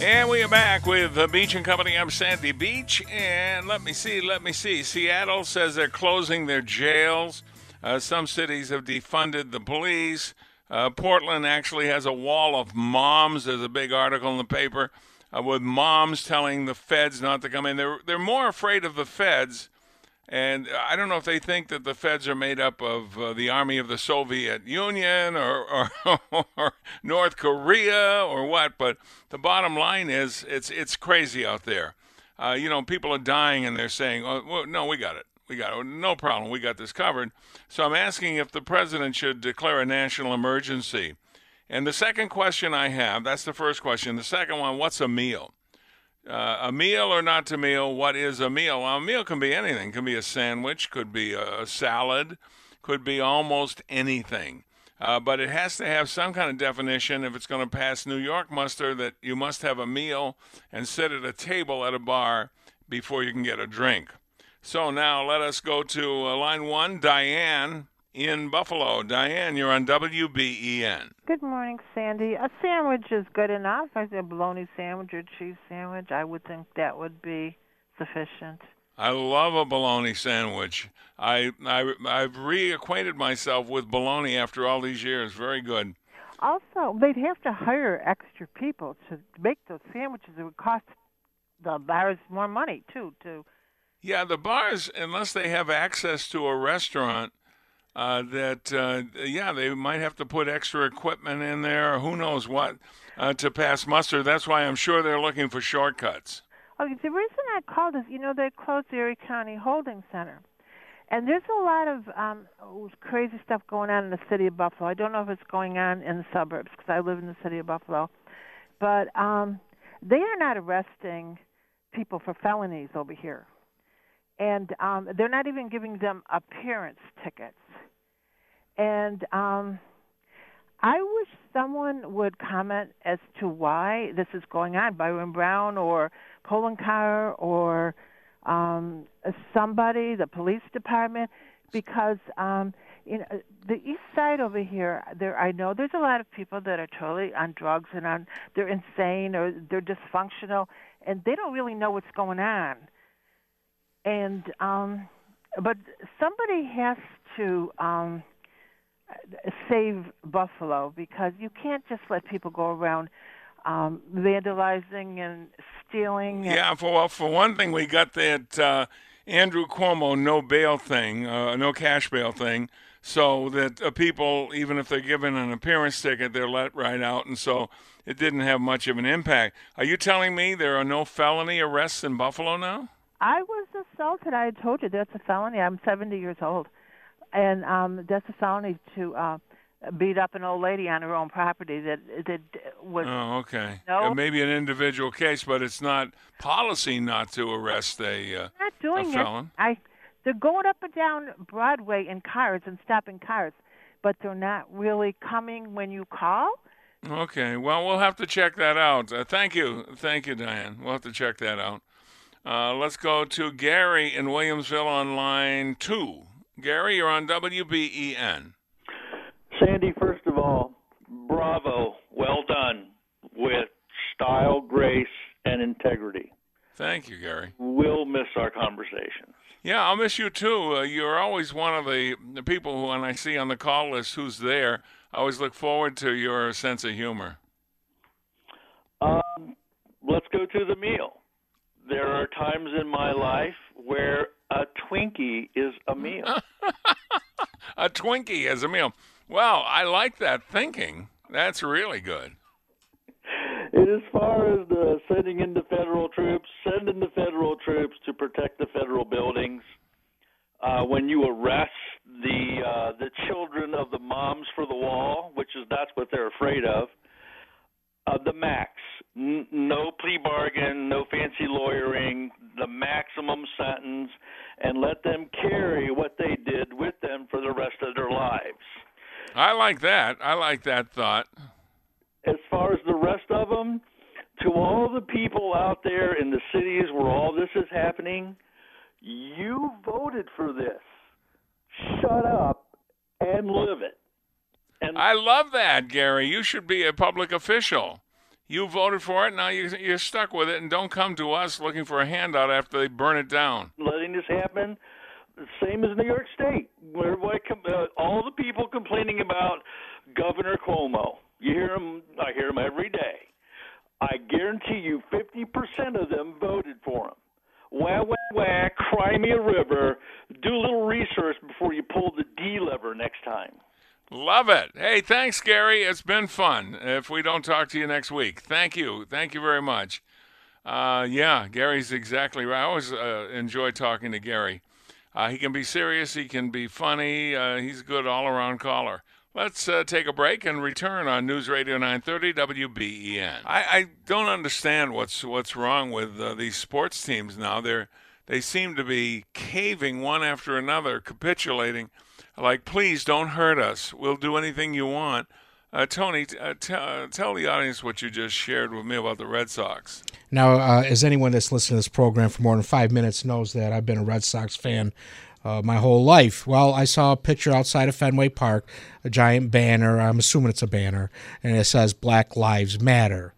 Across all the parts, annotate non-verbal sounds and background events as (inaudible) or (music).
And we are back with the Beach and Company. I'm Sandy Beach, and let me see, let me see. Seattle says they're closing their jails. Uh, some cities have defunded the police. Uh, Portland actually has a wall of moms. There's a big article in the paper uh, with moms telling the feds not to come in. They're they're more afraid of the feds and I don't know if they think that the feds are made up of uh, the army of the Soviet Union or, or, (laughs) or, North Korea or what, but the bottom line is it's it's crazy out there. Uh, you know, people are dying and they're saying, oh, well, no, we got it. We got it. No problem. We got this covered. So I'm asking if the president should declare a national emergency. And the second question I have, that's the first question. The second one, what's a meal? Uh, a meal or not a meal? What is a meal? Well, a meal can be anything. It can be a sandwich, could be a salad, could be almost anything. Uh, but it has to have some kind of definition if it's going to pass New York muster that you must have a meal and sit at a table at a bar before you can get a drink. So now let us go to uh, line one, Diane in Buffalo. Diane, you're on WBEN. Good morning, Sandy. A sandwich is good enough. I say a bologna sandwich or cheese sandwich. I would think that would be sufficient. I love a bologna sandwich. I, I I've reacquainted myself with bologna after all these years. Very good. Also, they'd have to hire extra people to make those sandwiches. It would cost the bars more money too. To yeah, the bars, unless they have access to a restaurant, uh, that uh, yeah they might have to put extra equipment in there or who knows what uh, to pass muster. That's why I'm sure they're looking for shortcuts. Okay, the reason I called is you know they closed the Erie County Holding Center, and there's a lot of um, crazy stuff going on in the city of Buffalo. I don't know if it's going on in the suburbs because I live in the city of Buffalo, but um, they are not arresting people for felonies over here and um, they're not even giving them appearance tickets. And um, I wish someone would comment as to why this is going on. Byron Brown or Poloncarz or um, somebody, the police department, because um, you know the east side over here. There, I know there's a lot of people that are totally on drugs and on they're insane or they're dysfunctional, and they don't really know what's going on. And um, but somebody has to. Um, save Buffalo because you can't just let people go around um, vandalizing and stealing. And yeah, for well, for one thing, we got that uh, Andrew Cuomo no bail thing, uh, no cash bail thing, so that uh, people, even if they're given an appearance ticket, they're let right out, and so it didn't have much of an impact. Are you telling me there are no felony arrests in Buffalo now? I was assaulted. I told you that's a felony. I'm 70 years old and um that's a felony to uh beat up an old lady on her own property that that was oh okay. No, maybe an individual case but it's not policy not to arrest a uh, not doing a felon. it i they're going up and down broadway in cars and stopping cars but they're not really coming when you call? Okay. Well we'll have to check that out. Uh, thank you. Thank you diane. We'll have to check that out. Uh, let's go to gary in williamsville on line two Gary, you're on WBEN. Sandy, first of all, bravo. Well done with style, grace, and integrity. Thank you, Gary. We'll miss our conversations. Yeah, I'll miss you too. Uh, you're always one of the, the people who, when I see on the call list who's there, I always look forward to your sense of humor. Um, let's go to the meal. There are times in my life where a Twinkie is a meal. (laughs) a Twinkie is a meal. Well, I like that thinking. That's really good. And as far as the sending in the federal troops, send in the federal troops to protect the federal buildings. Uh, when you arrest the uh, the children of the moms for the wall, which is that's what they're afraid of, uh, the max, N- no plea bargain, no fancy lawyering, the maximum sentence, and let them carry what they did with them for the rest of their lives. I like that. I like that thought. As far as the rest of them, to all the people out there in the cities where all this is happening, you voted for this. Shut up and live it. And I love that, Gary. You should be a public official. You voted for it. Now you, you're stuck with it, and don't come to us looking for a handout after they burn it down. letting this happen, same as New York State, where uh, all the people complaining about Governor Cuomo. You hear them. I hear them every day. I guarantee you, 50% of them voted for him. Wah wah wah! Cry me a river. Do a little research before you pull the D lever next time. Love it. Hey, thanks, Gary. It's been fun. If we don't talk to you next week, thank you. Thank you very much. Uh, yeah, Gary's exactly right. I always uh, enjoy talking to Gary. Uh, he can be serious, he can be funny. Uh, he's a good all around caller. Let's uh, take a break and return on News Radio 930 WBEN. I, I don't understand what's what's wrong with uh, these sports teams now. They're they seem to be caving one after another, capitulating. Like, please don't hurt us. We'll do anything you want. Uh, Tony, t- uh, t- uh, tell the audience what you just shared with me about the Red Sox. Now, uh, as anyone that's listened to this program for more than five minutes knows that I've been a Red Sox fan my whole life. Well, I saw a picture outside of Fenway Park, a giant banner. I'm assuming it's a banner, and it says Black Lives Matter.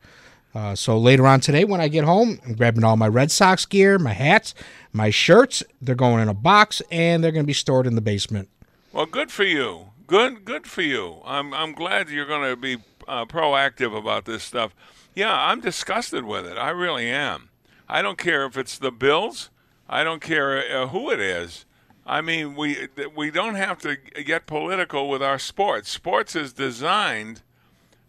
So later on today, when I get home, I'm grabbing all my Red Sox gear, my hats, my shirts. They're going in a box, and they're going to be stored in the basement. Well, good for you. Good, good for you. I'm, I'm glad you're going to be uh, proactive about this stuff. Yeah, I'm disgusted with it. I really am. I don't care if it's the Bills. I don't care uh, who it is. I mean, we we don't have to get political with our sports. Sports is designed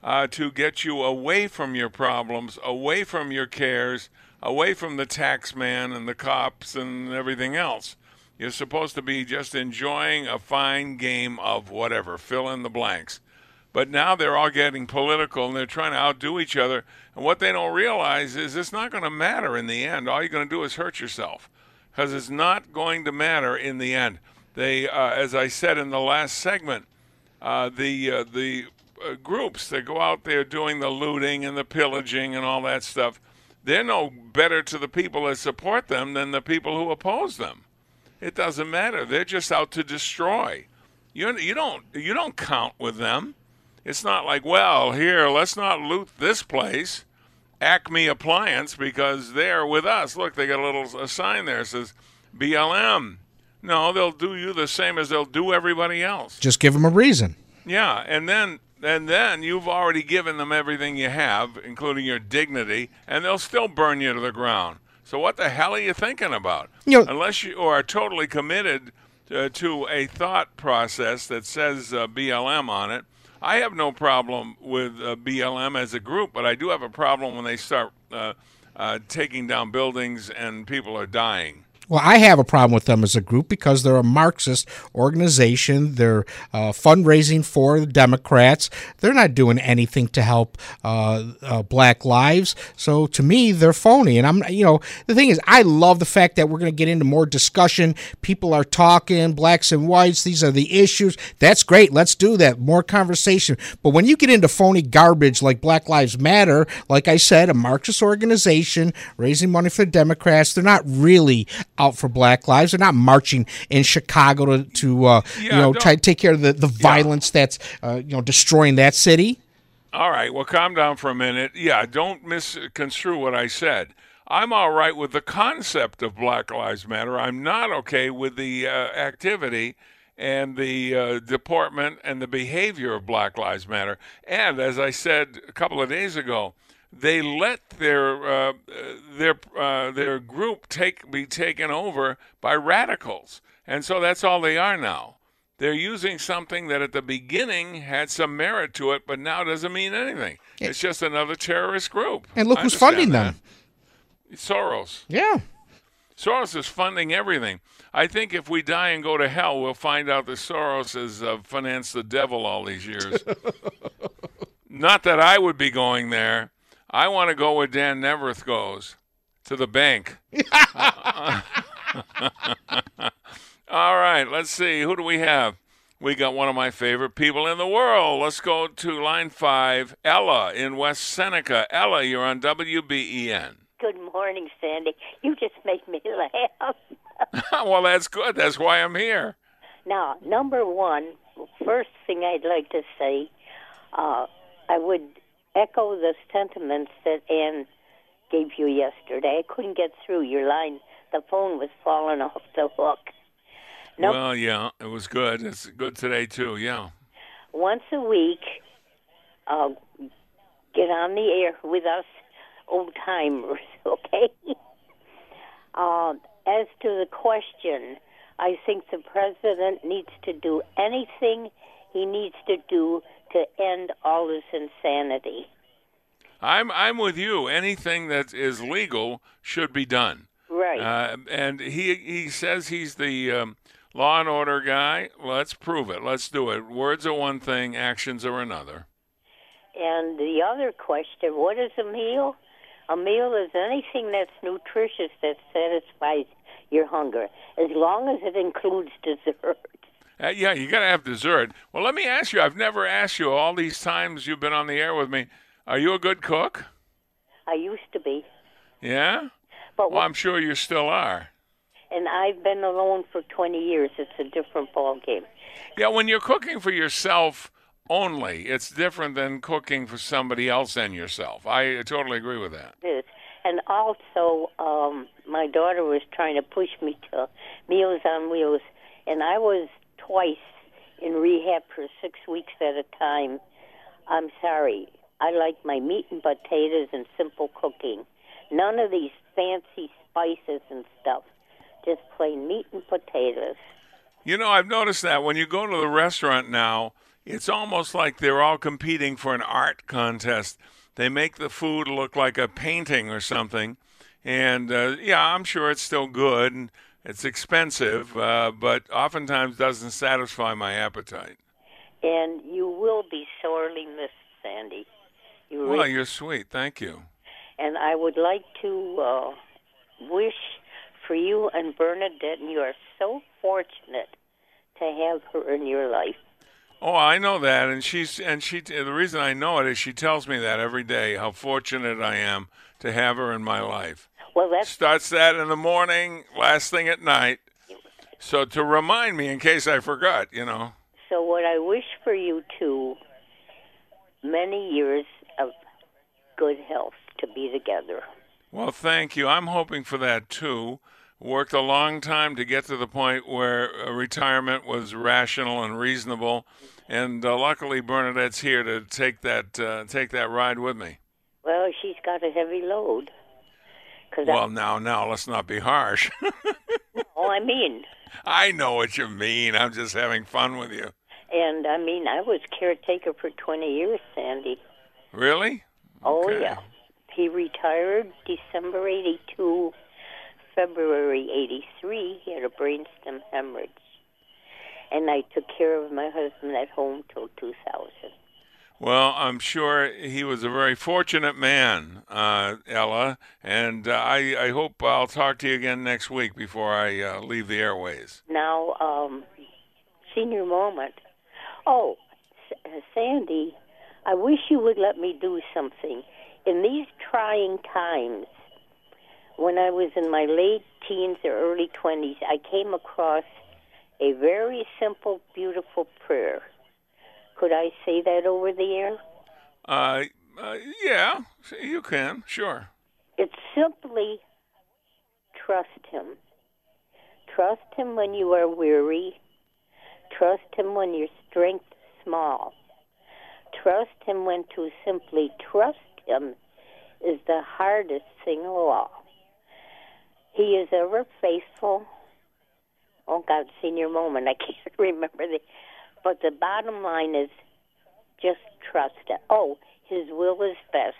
uh, to get you away from your problems, away from your cares, away from the tax man and the cops and everything else. You're supposed to be just enjoying a fine game of whatever, fill in the blanks. But now they're all getting political and they're trying to outdo each other. And what they don't realize is it's not going to matter in the end. All you're going to do is hurt yourself because it's not going to matter in the end. They, uh, as I said in the last segment, uh, the uh, the uh, groups that go out there doing the looting and the pillaging and all that stuff, they're no better to the people that support them than the people who oppose them. It doesn't matter. They're just out to destroy. You you don't you don't count with them. It's not like, well, here, let's not loot this place, Acme Appliance, because they're with us. Look, they got a little a sign there that says BLM. No, they'll do you the same as they'll do everybody else. Just give them a reason. Yeah, and then and then you've already given them everything you have, including your dignity, and they'll still burn you to the ground. So what the hell are you thinking about? You know- Unless you are totally committed uh, to a thought process that says uh, BLM on it, I have no problem with uh, BLM as a group, but I do have a problem when they start uh, uh, taking down buildings and people are dying. Well, I have a problem with them as a group because they're a Marxist organization. They're uh, fundraising for the Democrats. They're not doing anything to help uh, uh, black lives. So to me, they're phony. And I'm, you know, the thing is, I love the fact that we're going to get into more discussion. People are talking, blacks and whites. These are the issues. That's great. Let's do that. More conversation. But when you get into phony garbage like Black Lives Matter, like I said, a Marxist organization raising money for Democrats, they're not really out for black lives. They're not marching in Chicago to, to uh, you know, don't- try to take care of the, the violence that's, uh, you know, destroying that city. All right, well, calm down for a minute. Yeah, don't misconstrue what I said. I'm all right with the concept of Black Lives Matter. I'm not okay with the uh, activity and the uh, deportment and the behavior of Black Lives Matter. And as I said a couple of days ago, they let their uh, their uh, their group take be taken over by radicals, and so that's all they are now. They're using something that at the beginning had some merit to it, but now doesn't mean anything. It's just another terrorist group. And look I who's funding that. them. Soros. Yeah. Soros is funding everything. I think if we die and go to hell, we'll find out that Soros has uh, financed the devil all these years. (laughs) Not that I would be going there. I want to go where Dan Neaverth goes to the bank. (laughs) (laughs) all right, let's see. Who do we have? We got one of my favorite people in the world. Let's go to line five, Ella in West Seneca. Ella, you're on WBEN. Good morning, Sandy. You just make me (laughs) laugh. well, that's good. That's why I'm here. now, number one, first thing I'd like to say, uh, I would echo the sentiments that Ann gave you yesterday. I couldn't get through your line. The phone was falling (laughs) off the hook. Nope. Well, yeah, it was good. It's good today too. Yeah. Once a week, uh, get on the air with us old timers, (laughs) okay? uh, as to the question, I think the president needs to do anything he needs to do to end all this insanity. I'm I'm with you. Anything that is legal should be done. Right. Uh, and he he says he's the um, law and order guy. Let's prove it. Let's do it. Words are one thing, actions are another. And the other question, what is a meal? A meal is anything that's nutritious that satisfies your hunger, as long as it includes dessert. Uh, yeah, you got to have dessert. Well, let me ask you. I've never asked you all these times you've been on the air with me. Are you a good cook? I used to be, Yeah. but Well, I'm sure you still are. and I've been alone for 20 years. It's a different ball game. Yeah, when you're cooking for yourself only, it's different than cooking for somebody else and yourself. I totally agree with that. It is. And also, um, my daughter was trying to push me to Meals on Wheels, and I was twice in rehab for six weeks at a time. I'm sorry. I like my meat and potatoes and simple cooking. None of these fancy spices and stuff. Just plain meat and potatoes. You know, I've noticed that when you go to the restaurant now, it's almost like they're all competing for an art contest. They make the food look like a painting or something. And uh, yeah, I'm sure it's still good and it's expensive, uh, but oftentimes doesn't satisfy my appetite. And you will be sorely missed, Sandy. You Well, you're sweet. Thank you. And I would like to uh, wish for you and Bernadette, and you are so fortunate to have her in your life. Oh, I know that, and she's and she. The reason I know it is she tells me that every day. How fortunate I am to have her in my life. Well, that's Starts that in the morning, last thing at night. So to remind me in case I forgot, you know. so. What I wish for you too, many years of good health to be together. Well, thank you. I'm hoping for that too. Worked a long time to get to the point where uh, retirement was rational and reasonable, and uh, luckily Bernadette's here to take that uh, take that ride with me. Well, she's got a heavy load. Cause Well, now, now, let's not be harsh. (laughs) Oh, I mean, I know what you mean. I'm just having fun with you. and I mean, I was caretaker for 20 years, Sandy. Really? Oh Okay. yeah. He retired December 82, February 83. He had a brainstem hemorrhage. And I took care of my husband at home till 2000. Well, I'm sure he was a very fortunate man, uh, Ella, and uh, I, I hope I'll talk to you again next week before I uh, leave the airways. Now, um, senior moment. Oh, Sandy, I wish you would let me do something. In these trying times, when I was in my late teens or early 20s, I came across a very simple, beautiful prayer. Could I say that over the air? Uh, uh, yeah, you can, sure. It's simply trust Him. Trust Him when you are weary. Trust Him when your strength is small. Trust Him when to simply trust Him is the hardest thing of all. He is ever faithful. Oh God, senior moment. I can't (laughs) remember the. But the bottom line is, just trust. Oh, His will is best.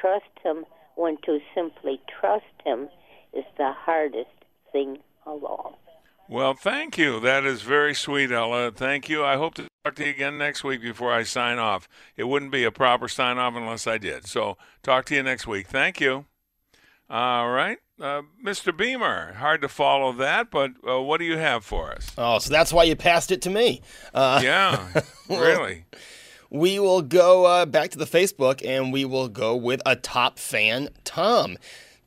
Trust Him when to simply trust Him is the hardest thing of all. Well, thank you. That is very sweet, Ella. Thank you. I hope to talk to you again next week before I sign off. It wouldn't be a proper sign off unless I did. So, talk to you next week. Thank you. All right. Uh, Mr. Beamer, hard to follow that, but uh, what do you have for us? Oh, so that's why you passed it to me. Uh, yeah, (laughs) really. We will go uh, back to the Facebook and we will go with a top fan, Tom.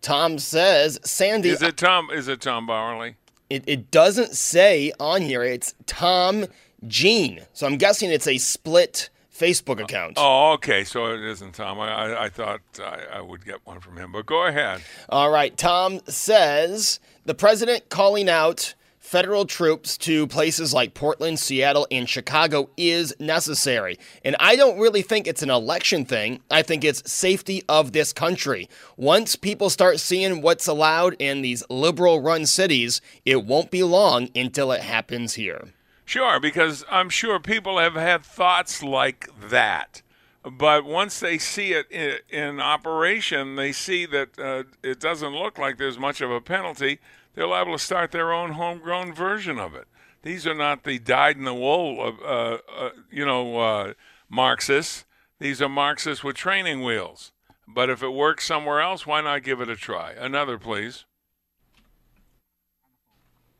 Tom says, Sandy. Is it Tom? Is it Tom Bowerly? It, it doesn't say on here. It's Tom Jean. So I'm guessing it's a split Facebook account. Oh, okay. So it isn't Tom. I, I, I thought I, I would get one from him, but go ahead. All right. Tom says the president calling out federal troops to places like Portland, Seattle, and Chicago is necessary. And I don't really think it's an election thing. I think it's safety of this country. Once people start seeing what's allowed in these liberal run cities, it won't be long until it happens here. Sure, because I'm sure people have had thoughts like that. But once they see it in, in operation, they see that uh, it doesn't look like there's much of a penalty they're liable to start their own homegrown version of it. These are not the dyed in the wool, of, uh, uh, you know, uh, Marxists. These are Marxists with training wheels. But if it works somewhere else, why not give it a try? Another, please.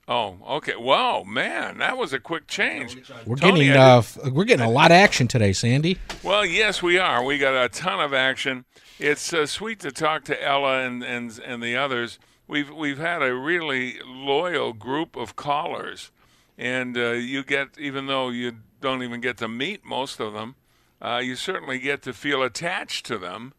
Oh, okay. Wow, man, that was a quick change. We're Tony, getting uh, we're getting a lot of action today, Sandy. Well, yes, we are. We got a ton of action. It's uh, sweet to talk to Ella and and and the others we've we've had a really loyal group of callers, and uh, you get even though you don't even get to meet most of them, uh, you certainly get to feel attached to them,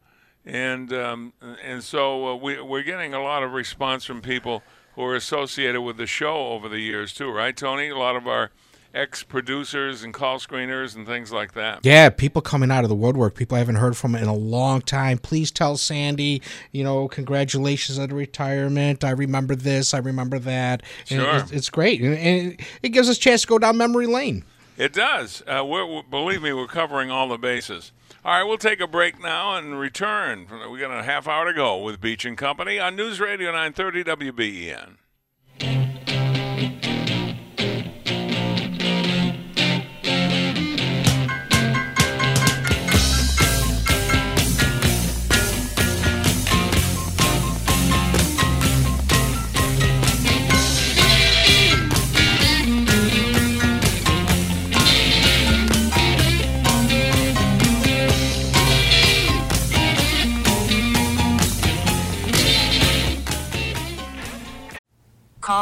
and um, and so uh, we we're getting a lot of response from people who are associated with the show over the years too, right, Tony? A lot of our ex producers and call screeners and things like that. Yeah, people coming out of the woodwork, people I haven't heard from in a long time. Please tell Sandy, you know, congratulations on the retirement. I remember this, I remember that. Sure. It's, it's, great. And it gives us a chance to go down memory lane. It does. Uh, we're, believe me, we're covering all the bases. All right, we'll take a break now and return. We got a half hour to go with Beach and Company on News Radio 930 WBEN.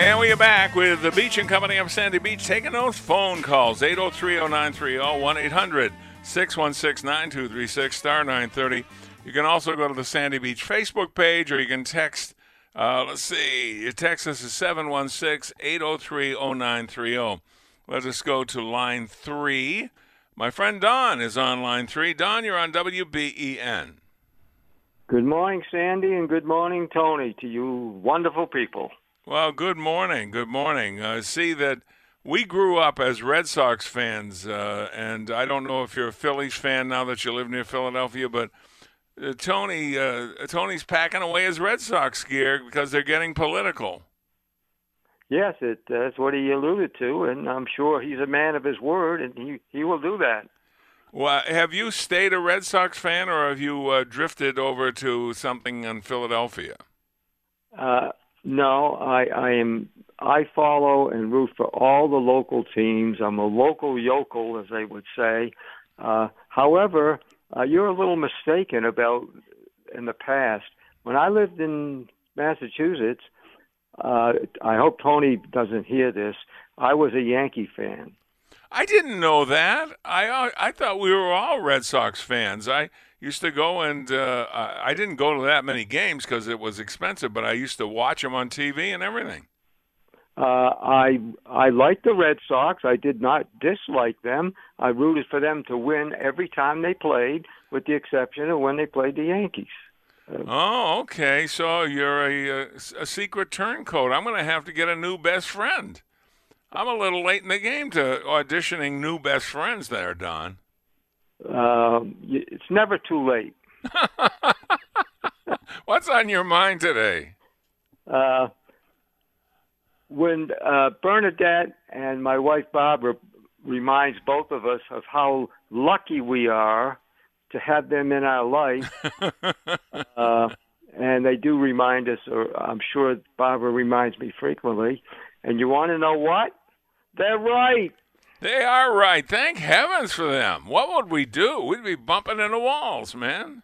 And we are back with the Beach and Company. I'm Sandy Beach taking those phone calls 803 0930 1 800 616 9236 star 930. You can also go to the Sandy Beach Facebook page or you can text. Uh, let's see, your text us is 716 803 0930. Let us go to line three. My friend Don is on line three. Don, you're on WBEN. Good morning, Sandy, and good morning, Tony, to you wonderful people. Well, good morning. Good morning. Uh, see that we grew up as Red Sox fans, uh, and I don't know if you're a Phillies fan now that you live near Philadelphia, but uh, Tony uh, Tony's packing away his Red Sox gear because they're getting political. Yes, it, that's what he alluded to, and I'm sure he's a man of his word, and he he will do that. Well, have you stayed a Red Sox fan, or have you uh, drifted over to something in Philadelphia? No, I, I am. I follow and root for all the local teams. I'm a local yokel, as they would say. Uh, however, uh, you're a little mistaken about in the past. When I lived in Massachusetts, uh, I hope Tony doesn't hear this. I was a Yankee fan. I didn't know that. I I thought we were all Red Sox fans. I used to go and uh, I didn't go to that many games because it was expensive, but I used to watch them on TV and everything. Uh, I I liked the Red Sox. I did not dislike them. I rooted for them to win every time they played, with the exception of when they played the Yankees. Uh, oh, okay. So you're a, a secret turncoat. I'm going to have to get a new best friend. I'm a little late in the game to auditioning new best friends there, Don. Uh, it's never too late. (laughs) What's on your mind today? Uh, when uh, Bernadette and my wife Barbara reminds both of us of how lucky we are to have them in our life, (laughs) uh, and they do remind us, or I'm sure Barbara reminds me frequently. And you want to know what? They're right. They are right. Thank heavens for them. What would we do? We'd be bumping into walls, man.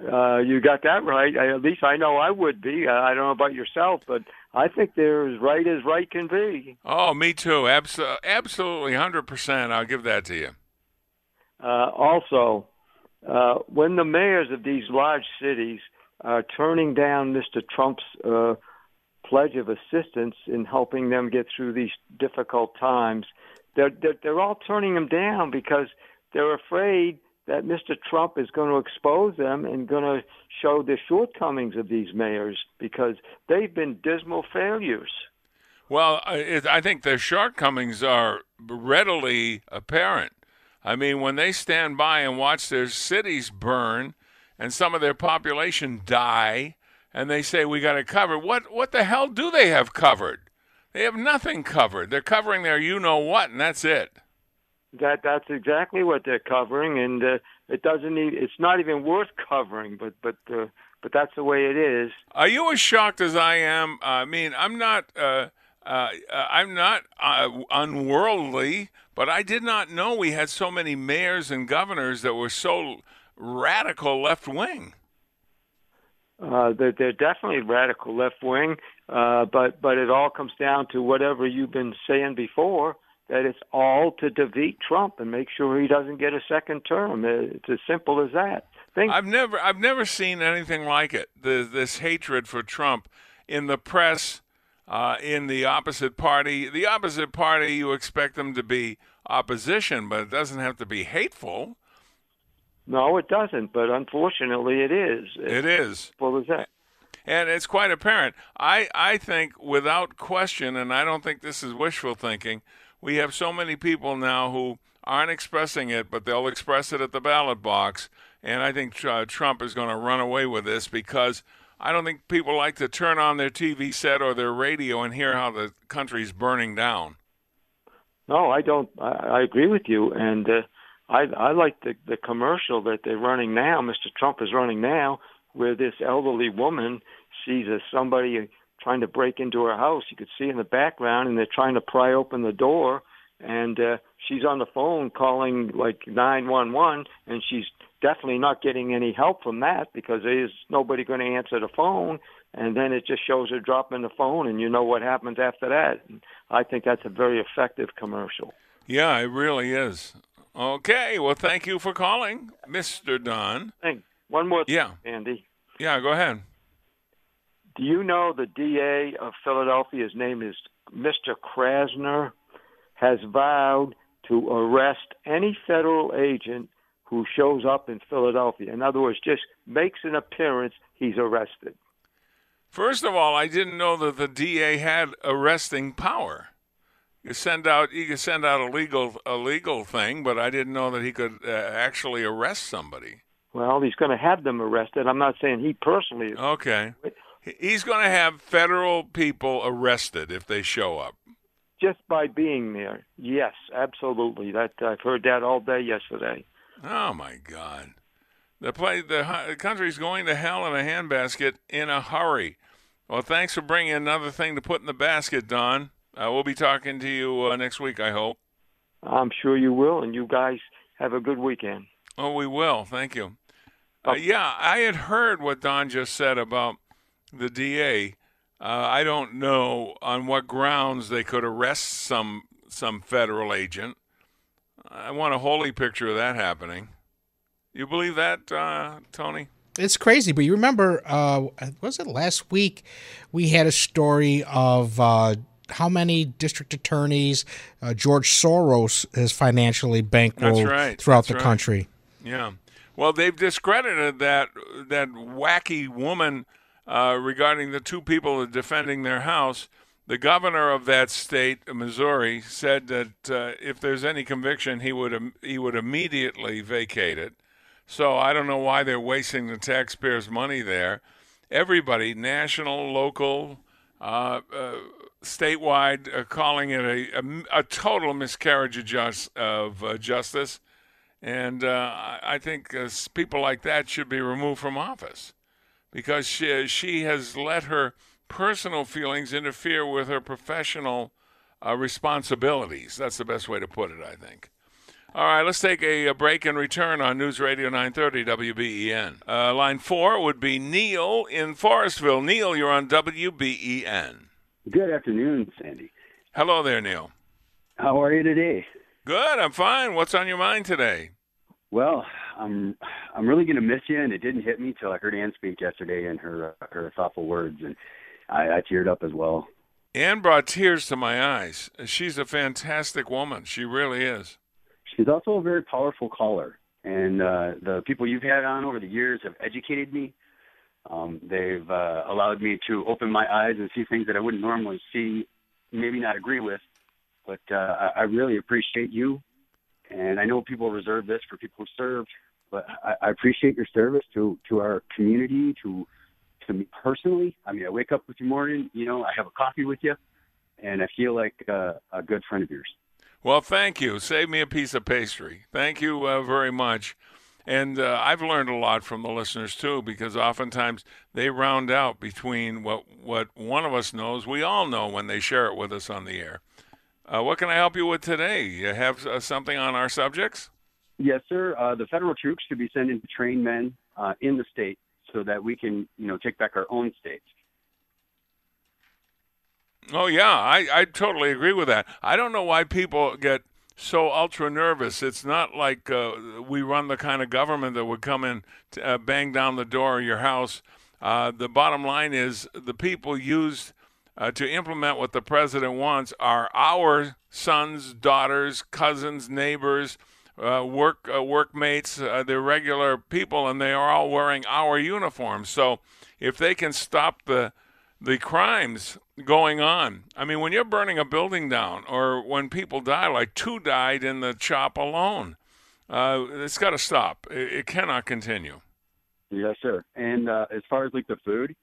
Uh, you got that right. I, at least I know I would be. I don't know about yourself, but I think they're as right as right can be. Oh, me too. Abso- absolutely, hundred percent. I'll give that to you. Uh, also, uh, when the mayors of these large cities are turning down Mr. Trump's uh, pledge of assistance in helping them get through these difficult times, they're, they're, they're all turning them down because they're afraid that Mr. Trump is going to expose them and going to show the shortcomings of these mayors because they've been dismal failures. Well, I think their shortcomings are readily apparent. I mean, when they stand by and watch their cities burn and some of their population die, and they say we got it covered, what what the hell do they have covered? They have nothing covered. They're covering their you know what, and that's it. That that's exactly what they're covering, and uh, it doesn't need. It's not even worth covering, but but uh, but that's the way it is. Are you as shocked as I am? I mean, I'm not. Uh, uh, I'm not uh, unworldly, but I did not know we had so many mayors and governors that were so radical left wing. Uh, they're, they're definitely radical left wing, uh, but but it all comes down to whatever you've been saying before that it's all to defeat Trump and make sure he doesn't get a second term. It's as simple as that. Think- I've never I've never seen anything like it. The, this hatred for Trump in the press, uh, in the opposite party. The opposite party, you expect them to be opposition, but it doesn't have to be hateful. No, it doesn't. But unfortunately, it is. It's it is. Full as that. And it's quite apparent. I, I think, without question, and I don't think this is wishful thinking, we have so many people now who aren't expressing it, but they'll express it at the ballot box. And I think uh, Trump is going to run away with this because I don't think people like to turn on their TV set or their radio and hear how the country's burning down. No, I don't. I, I agree with you. And uh, I I like the the commercial that they're running now. Mr. Trump is running now, where this elderly woman sees a somebody trying to break into her house. You could see in the background, and they're trying to pry open the door, and uh, she's on the phone calling like nine one one, and she's definitely not getting any help from that because there's nobody going to answer the phone. And then it just shows her dropping the phone, and you know what happens after that. And I think that's a very effective commercial. Yeah, it really is. Okay, well, thank you for calling, Mr. Don. Thanks. One more thing, yeah. Andy. Yeah, go ahead. Do you know the DA of Philadelphia, his name is Mr. Krasner, has vowed to arrest any federal agent who shows up in Philadelphia. In other words, just makes an appearance, he's arrested. First of all, I didn't know that the DA had arresting power. you send out you can send out a legal a legal thing, but I didn't know that he could uh, actually arrest somebody. Well, he's going to have them arrested. I'm not saying he personally. Is. Okay, he's going to have federal people arrested if they show up. Just by being there. Yes, absolutely. That I've heard that all day yesterday. Oh my God, the play the, the country's going to hell in a handbasket in a hurry. Well, thanks for bringing another thing to put in the basket, Don. Uh, we'll be talking to you uh, next week, I hope. I'm sure you will, and you guys have a good weekend. Oh, we will. Thank you. Uh, yeah, I had heard what Don just said about the DA. Uh, I don't know on what grounds they could arrest some some federal agent. I want a holy picture of that happening. You believe that, uh, Tony? It's crazy, but you remember, uh, was it last week? We had a story of uh, how many district attorneys uh, George Soros has financially bankrolled right. throughout That's the right. country. Yeah. Well, they've discredited that that wacky woman uh, regarding the two people defending their house. The governor of that state, Missouri, said that uh, if there's any conviction, he would im- he would immediately vacate it. So I don't know why they're wasting the taxpayers' money there. Everybody, national, local, uh, uh, statewide, uh, calling it a, a, a total miscarriage of, jus- of uh, justice. And uh, I think uh, people like that should be removed from office because she, she has let her personal feelings interfere with her professional uh, responsibilities. That's the best way to put it, I think. All right, let's take a, a break and return on News Radio 930 WBEN. Uh, line four would be Neil in Forestville. Neil, you're on WBEN. Good afternoon, Sandy. Hello there, Neil. How are you today? Good, I'm fine. What's on your mind today? Well, I'm I'm really going to miss you, and it didn't hit me till I heard Ann speak yesterday and her uh, her thoughtful words, and I, I teared up as well. Anne brought tears to my eyes. She's a fantastic woman. She really is. She's also a very powerful caller, and uh, the people you've had on over the years have educated me. Um, they've uh, allowed me to open my eyes and see things that I wouldn't normally see, maybe not agree with. But uh, I, really appreciate you, and I know people reserve this for people who serve, but I, I appreciate your service to to our community, to to me personally. I mean, I wake up with you morning, you know, I have a coffee with you, and I feel like uh, a good friend of yours. Well, thank you. Save me a piece of pastry. Thank you uh, very much. And uh, I've learned a lot from the listeners too, because oftentimes they round out between what what one of us knows. We all know when they share it with us on the air. Uh, what can I help you with today? You have uh, something on our subjects? Yes, sir. Uh, the federal troops should be sent in to train men uh, in the state so that we can, you know, take back our own states. Oh yeah, I, I totally agree with that. I don't know why people get so ultra nervous. It's not like uh, we run the kind of government that would come in, to, uh, bang down the door of your house. Uh, the bottom line is the people used uh, to implement what the president wants are our sons, daughters, cousins, neighbors, uh, work uh, workmates. Uh, they're regular people, and they are all wearing our uniforms. So if they can stop the the crimes going on. I mean, when you're burning a building down, or when people die, like two died in the chop alone, uh, it's got to stop. It, it cannot continue. Yes, sir. And uh, as far as like the food,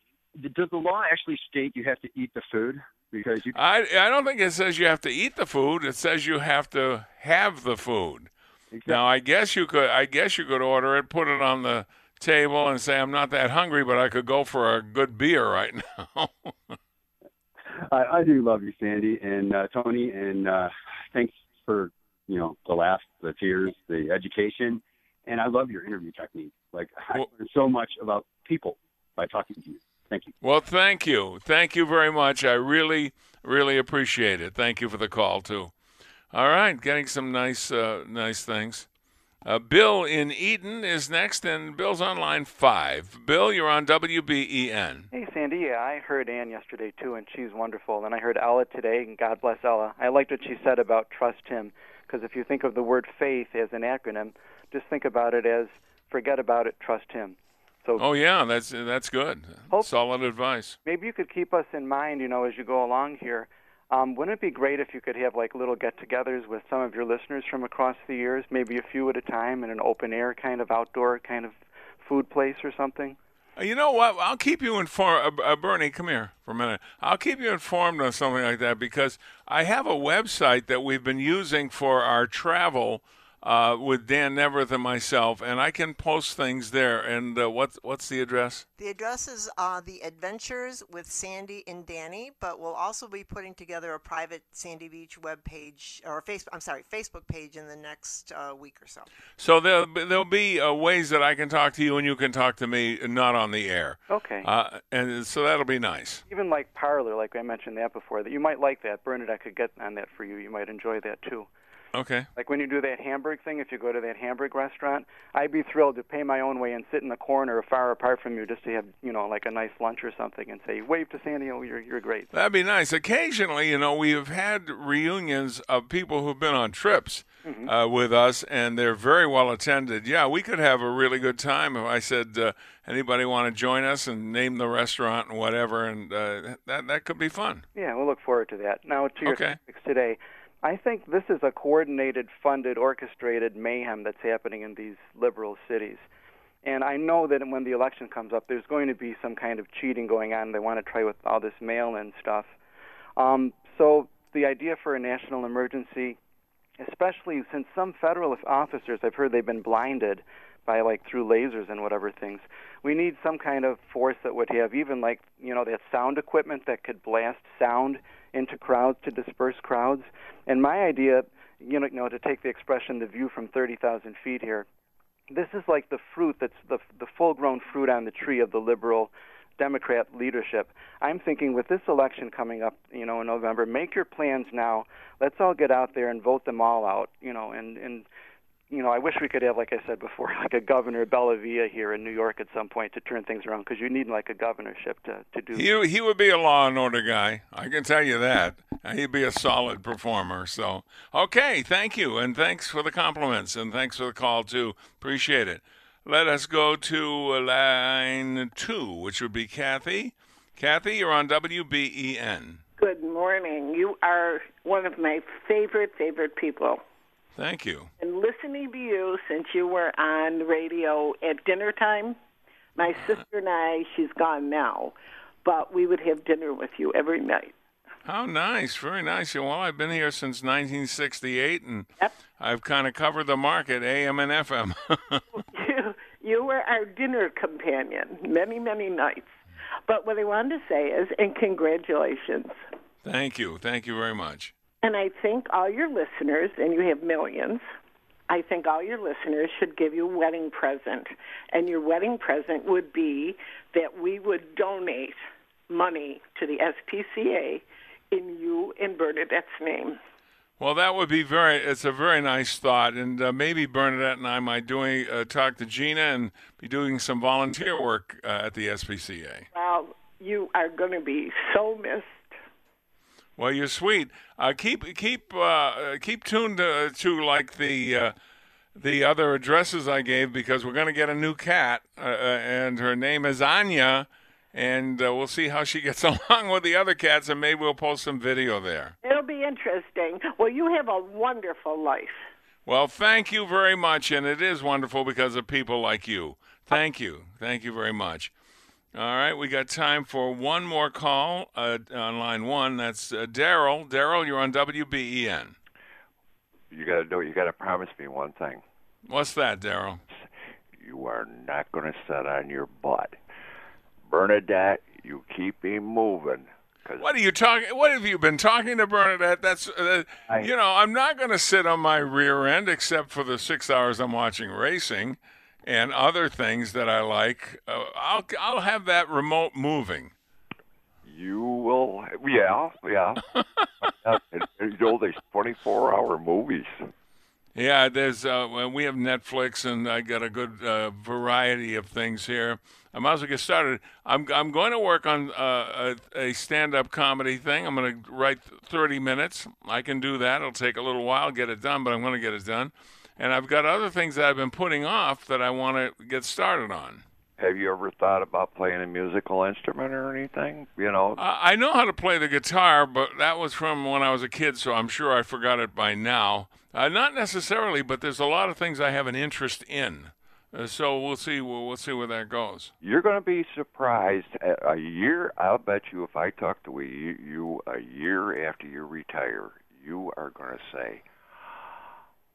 does the law actually state you have to eat the food? Because you I I don't think it says you have to eat the food. It says you have to have the food. Now, I guess you could. I guess you could order it, put it on the table, and say, "I'm not that hungry, but I could go for a good beer right (laughs) now." I, I do love you, Sandy and uh, Tony, and uh, thanks for you know the laughs, the tears, the education, and I love your interview technique. Like I learned so much about people by talking to you. Thank you. Well, thank you. Thank you very much. I really, really appreciate it. Thank you for the call, too. All right, getting some nice, uh, nice things. Uh, Bill in Eden is next, and Bill's on line five. Bill, you're on WBEN. Hey, Sandy. Yeah, I heard Ann yesterday too, and she's wonderful. And I heard Ella today, and God bless Ella. I liked what she said about trust Him, because if you think of the word faith as an acronym, just think about it as forget about it, trust Him. So Oh yeah, that's that's good. Solid advice. maybe you could keep us in mind, you know, as you go along here. Um, wouldn't it be great if you could have like little get-togethers with some of your listeners from across the years, maybe a few at a time, in an open-air kind of outdoor kind of food place or something? Uh, You know what? I'll keep you informed. Uh, uh, Bernie, come here for a minute. I'll keep you informed on something like that because I have a website that we've been using for our travel uh, with Dan Neaverth and myself, and I can post things there. And uh, what's what's the address? The address is uh, the Adventures with Sandy and Danny, but we'll also be putting together a private Sandy Beach web page or Facebook. I'm sorry, Facebook page in the next uh, week or so. So there'll be, there'll be uh, ways that I can talk to you and you can talk to me, not on the air. Okay. Uh, and so that'll be nice. Even like Parler, like I mentioned that before, that you might like that. Bernadette could get on that for you. You might enjoy that too. Okay. Like when you do that Hamburg thing, if you go to that Hamburg restaurant, I'd be thrilled to pay my own way and sit in the corner far apart from you just to have, you know, like a nice lunch or something and say, wave to Sandy, oh, you're, you're great. That'd be nice. Occasionally, you know, we have had reunions of people who've been on trips Mhm. uh, with us, and they're very well attended. Yeah, we could have a really good time if I said, uh, anybody want to join us and name the restaurant and whatever, and uh, that that could be fun. Yeah, we'll look forward to that. Now to your Okay. topics today. I think this is a coordinated, funded, orchestrated mayhem that's happening in these liberal cities. And I know that when the election comes up, there's going to be some kind of cheating going on. They want to try with all this mail-in stuff. Um, so the idea for a national emergency, especially since some federal officers, I've heard they've been blinded by like through lasers and whatever things. We need some kind of force that would have even like you know that sound equipment that could blast sound into crowds to disperse crowds. And my idea, you know, to take the expression "the view from thirty thousand feet" here, this is like the fruit that's the the full-grown fruit on the tree of the liberal Democrat leadership. I'm thinking with this election coming up, you know, in November, make your plans now. Let's all get out there and vote them all out, you know, and and you know, I wish we could have, like I said before, (laughs) like a governor Bellavia here in New York at some point to turn things around because you need like a governorship to to do. He he would be a law and order guy. I can tell you that. And He'd be a solid performer. So okay, thank you, and thanks for the compliments, and thanks for the call too. Appreciate it. Let us go to uh, line two, which would be Kathy. Kathy, you're on WBEN. Good morning. You are one of my favorite, favorite people. Thank you. And listening to you since you were on radio at dinner time, my uh-huh. sister and I, she's gone now, but we would have dinner with you every night. How nice, very nice. Well, I've been here since 1968, and I've kind of covered the market, AM and FM. (laughs) (laughs) You, you were our dinner companion many, many nights. But what I wanted to say is, and congratulations. thank you, thank you very much. And I think all your listeners, and you have millions, I think all your listeners should give you a wedding present. And your wedding present would be that we would donate money to the SPCA in you and Bernadette's name. Well, that would be very. It's a very nice thought, and uh, maybe Bernadette and I might doing uh, talk to Gina and be doing some volunteer work uh, at the SPCA. Well, you are going to be so missed. Well, you're sweet. Uh, keep keep uh, keep tuned to, to like the uh, the other addresses I gave because we're going to get a new cat, uh, uh, and her name is Anya, and uh, we'll see how she (laughs) gets along with the other cats, and maybe we'll post some video there. It'll be interesting. Well, you have a wonderful life. Well, thank you very much, and it is wonderful because of people like you. Thank you, thank you very much. All right, we got time for one more call uh, on line one. That's uh, Daryl. Daryl, you're on WBEN. You got to do. it. You got to promise me one thing. What's that, Daryl? You are not going to sit on your butt, Bernadette. You keep him moving. What are you talking? What have you been talking to Bernadette? That's uh, you know, I'm not going to sit on my rear end except for the six hours I'm watching racing and other things that I like. Uh, I'll I'll have that remote moving. You will. Yeah, yeah. you know, there's 24-hour movies. Yeah, there's uh, we have Netflix, and I got a good uh, variety of things here. I might as well get started. I'm I'm going to work on uh, a, a stand-up comedy thing. I'm going to write 30 minutes. I can do that. It'll take a little while, to get it done, but I'm going to get it done. And I've got other things that I've been putting off that I want to get started on. Have you ever thought about playing a musical instrument or anything? You know, I I know how to play the guitar, but that was from when I was a kid, so I'm sure I forgot it by now. Uh, not necessarily, but there's a lot of things I have an interest in. Uh, so we'll see. We'll, we'll see where that goes. you're going to be surprised. A a year, I'll bet you, if I talk to you, you a year after you retire, you are going to say,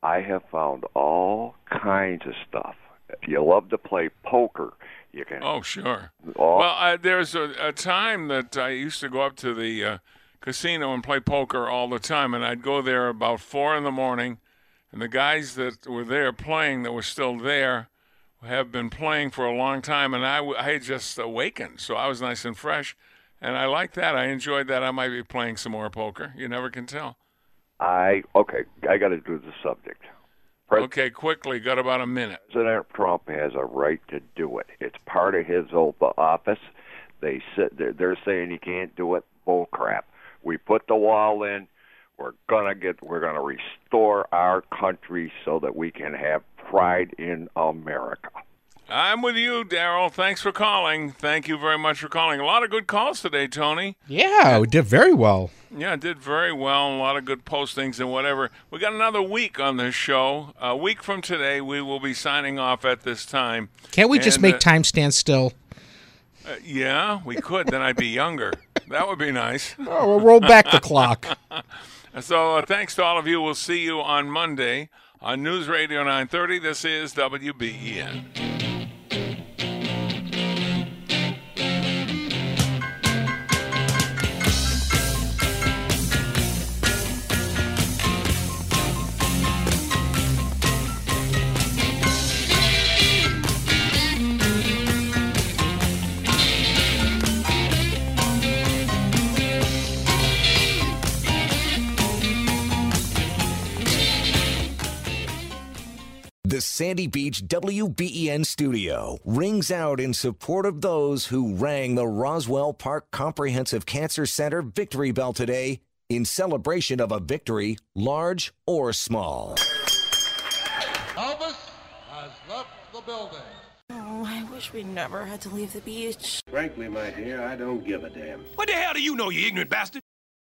"I have found all kinds of stuff." If You love to play poker. You can. Oh, sure. all- Well, uh, there's a, a time that I used to go up to the uh, casino and play poker all the time, and I'd go there about four in the morning, and the guys that were there playing that were still there have been playing for a long time, and I, w- I had just awakened, so I was nice and fresh, and I liked that. I enjoyed that. I might be playing some more poker. You never can tell. I okay. I got to do the subject. Pres- Okay, quickly, got about a minute. President Trump has a right to do it. It's part of his oath of office. They said they're, they're saying he can't do it. Bull crap. We put the wall in. We're gonna get. We're gonna restore our country so that we can have pride in America. I'm with you, Daryl. Thanks for calling. Thank you very much for calling. A lot of good calls today, Tony. Yeah, we did very well. Yeah, did very well. A lot of good postings and whatever. We got another week on this show. A week from today, we will be signing off at this time. Can't we just make uh, time stand still? uh, yeah, we could. then I'd be younger. That would be nice. (laughs) Oh, we'll roll back the clock. (laughs) So uh, thanks to all of you. We'll see you on Monday on News Radio 930. This is WBEN. Sandy Beach WBEN studio rings out in support of those who rang the Roswell Park Comprehensive Cancer Center victory bell today in celebration of a victory, large or small. Elvis has left the building. Oh, I wish we never had to leave the beach. Frankly, my dear, I don't give a damn. What the hell do you know, you ignorant bastard?